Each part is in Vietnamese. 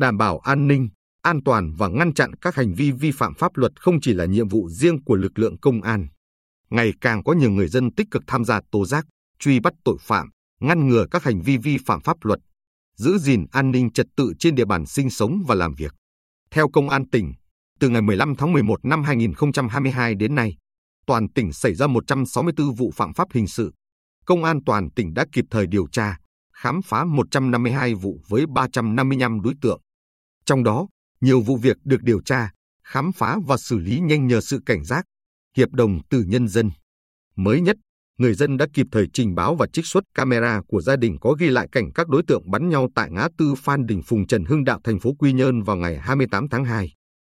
đảm bảo an ninh, an toàn và ngăn chặn các hành vi vi phạm pháp luật không chỉ là nhiệm vụ riêng của lực lượng công an. Ngày càng có nhiều người dân tích cực tham gia tố giác, truy bắt tội phạm, ngăn ngừa các hành vi vi phạm pháp luật, giữ gìn an ninh trật tự trên địa bàn sinh sống và làm việc. Theo Công an tỉnh, từ ngày 15 tháng 11 năm 2022 đến nay, toàn tỉnh xảy ra 164 vụ phạm pháp hình sự. Công an toàn tỉnh đã kịp thời điều tra, khám phá 152 vụ với 355 đối tượng. Trong đó, nhiều vụ việc được điều tra, khám phá và xử lý nhanh nhờ sự cảnh giác, hiệp đồng từ nhân dân. Mới nhất, người dân đã kịp thời trình báo và trích xuất camera của gia đình có ghi lại cảnh các đối tượng bắn nhau tại ngã tư Phan Đình Phùng Trần Hưng Đạo thành phố Quy Nhơn vào ngày 28 tháng 2.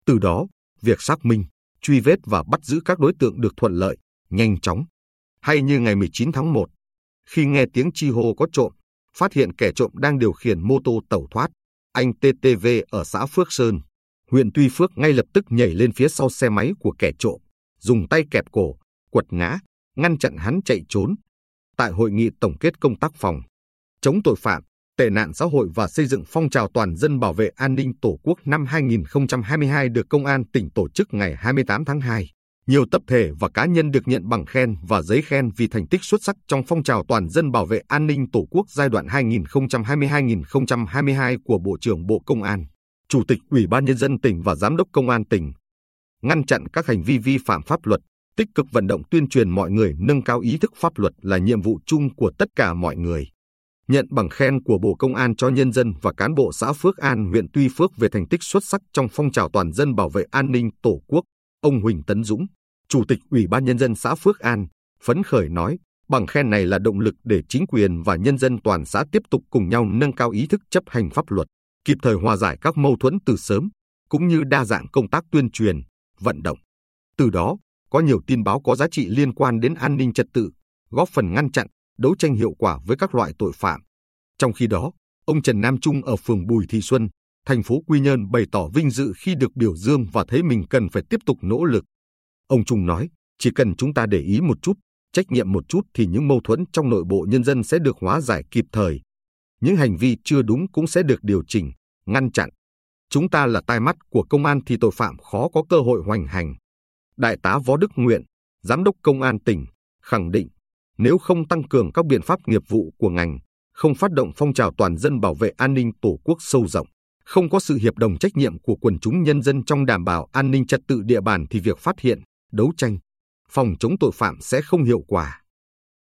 Từ đó, việc xác minh, truy vết và bắt giữ các đối tượng được thuận lợi, nhanh chóng. Hay như ngày 19 tháng 1, khi nghe tiếng chi hô có trộm, phát hiện kẻ trộm đang điều khiển mô tô tẩu thoát, anh TTV ở xã Phước Sơn, huyện Tuy Phước ngay lập tức nhảy lên phía sau xe máy của kẻ trộm, dùng tay kẹp cổ, quật ngã, ngăn chặn hắn chạy trốn. Tại hội nghị tổng kết công tác phòng, chống tội phạm, tệ nạn xã hội và xây dựng phong trào toàn dân bảo vệ an ninh Tổ quốc năm 2022 được Công an tỉnh tổ chức ngày 28 tháng 2. Nhiều tập thể và cá nhân được nhận bằng khen và giấy khen vì thành tích xuất sắc trong phong trào toàn dân bảo vệ an ninh Tổ quốc giai đoạn 2020-2022 của Bộ trưởng Bộ Công an, Chủ tịch Ủy ban Nhân dân tỉnh và Giám đốc Công an tỉnh. Ngăn chặn các hành vi vi phạm pháp luật, tích cực vận động tuyên truyền mọi người nâng cao ý thức pháp luật là nhiệm vụ chung của tất cả mọi người. Nhận bằng khen của Bộ Công an cho nhân dân và cán bộ xã Phước An, huyện Tuy Phước về thành tích xuất sắc trong phong trào toàn dân bảo vệ an ninh Tổ quốc, ông Huỳnh Tấn Dũng, Chủ tịch Ủy ban Nhân dân xã Phước An, phấn khởi nói, bằng khen này là động lực để chính quyền và nhân dân toàn xã tiếp tục cùng nhau nâng cao ý thức chấp hành pháp luật, kịp thời hòa giải các mâu thuẫn từ sớm, cũng như đa dạng công tác tuyên truyền, vận động. Từ đó, có nhiều tin báo có giá trị liên quan đến an ninh trật tự, góp phần ngăn chặn, đấu tranh hiệu quả với các loại tội phạm. Trong khi đó, ông Trần Nam Trung ở phường Bùi Thị Xuân, thành phố Quy Nhơn bày tỏ vinh dự khi được biểu dương và thấy mình cần phải tiếp tục nỗ lực. Ông Trung nói, chỉ cần chúng ta để ý một chút, trách nhiệm một chút thì những mâu thuẫn trong nội bộ nhân dân sẽ được hóa giải kịp thời. Những hành vi chưa đúng cũng sẽ được điều chỉnh, ngăn chặn. Chúng ta là tai mắt của công an thì tội phạm khó có cơ hội hoành hành. Đại tá Võ Đức Nguyện, Giám đốc Công an tỉnh, khẳng định nếu không tăng cường các biện pháp nghiệp vụ của ngành, không phát động phong trào toàn dân bảo vệ an ninh Tổ quốc sâu rộng, không có sự hiệp đồng trách nhiệm của quần chúng nhân dân trong đảm bảo an ninh trật tự địa bàn thì việc phát hiện, đấu tranh, phòng chống tội phạm sẽ không hiệu quả.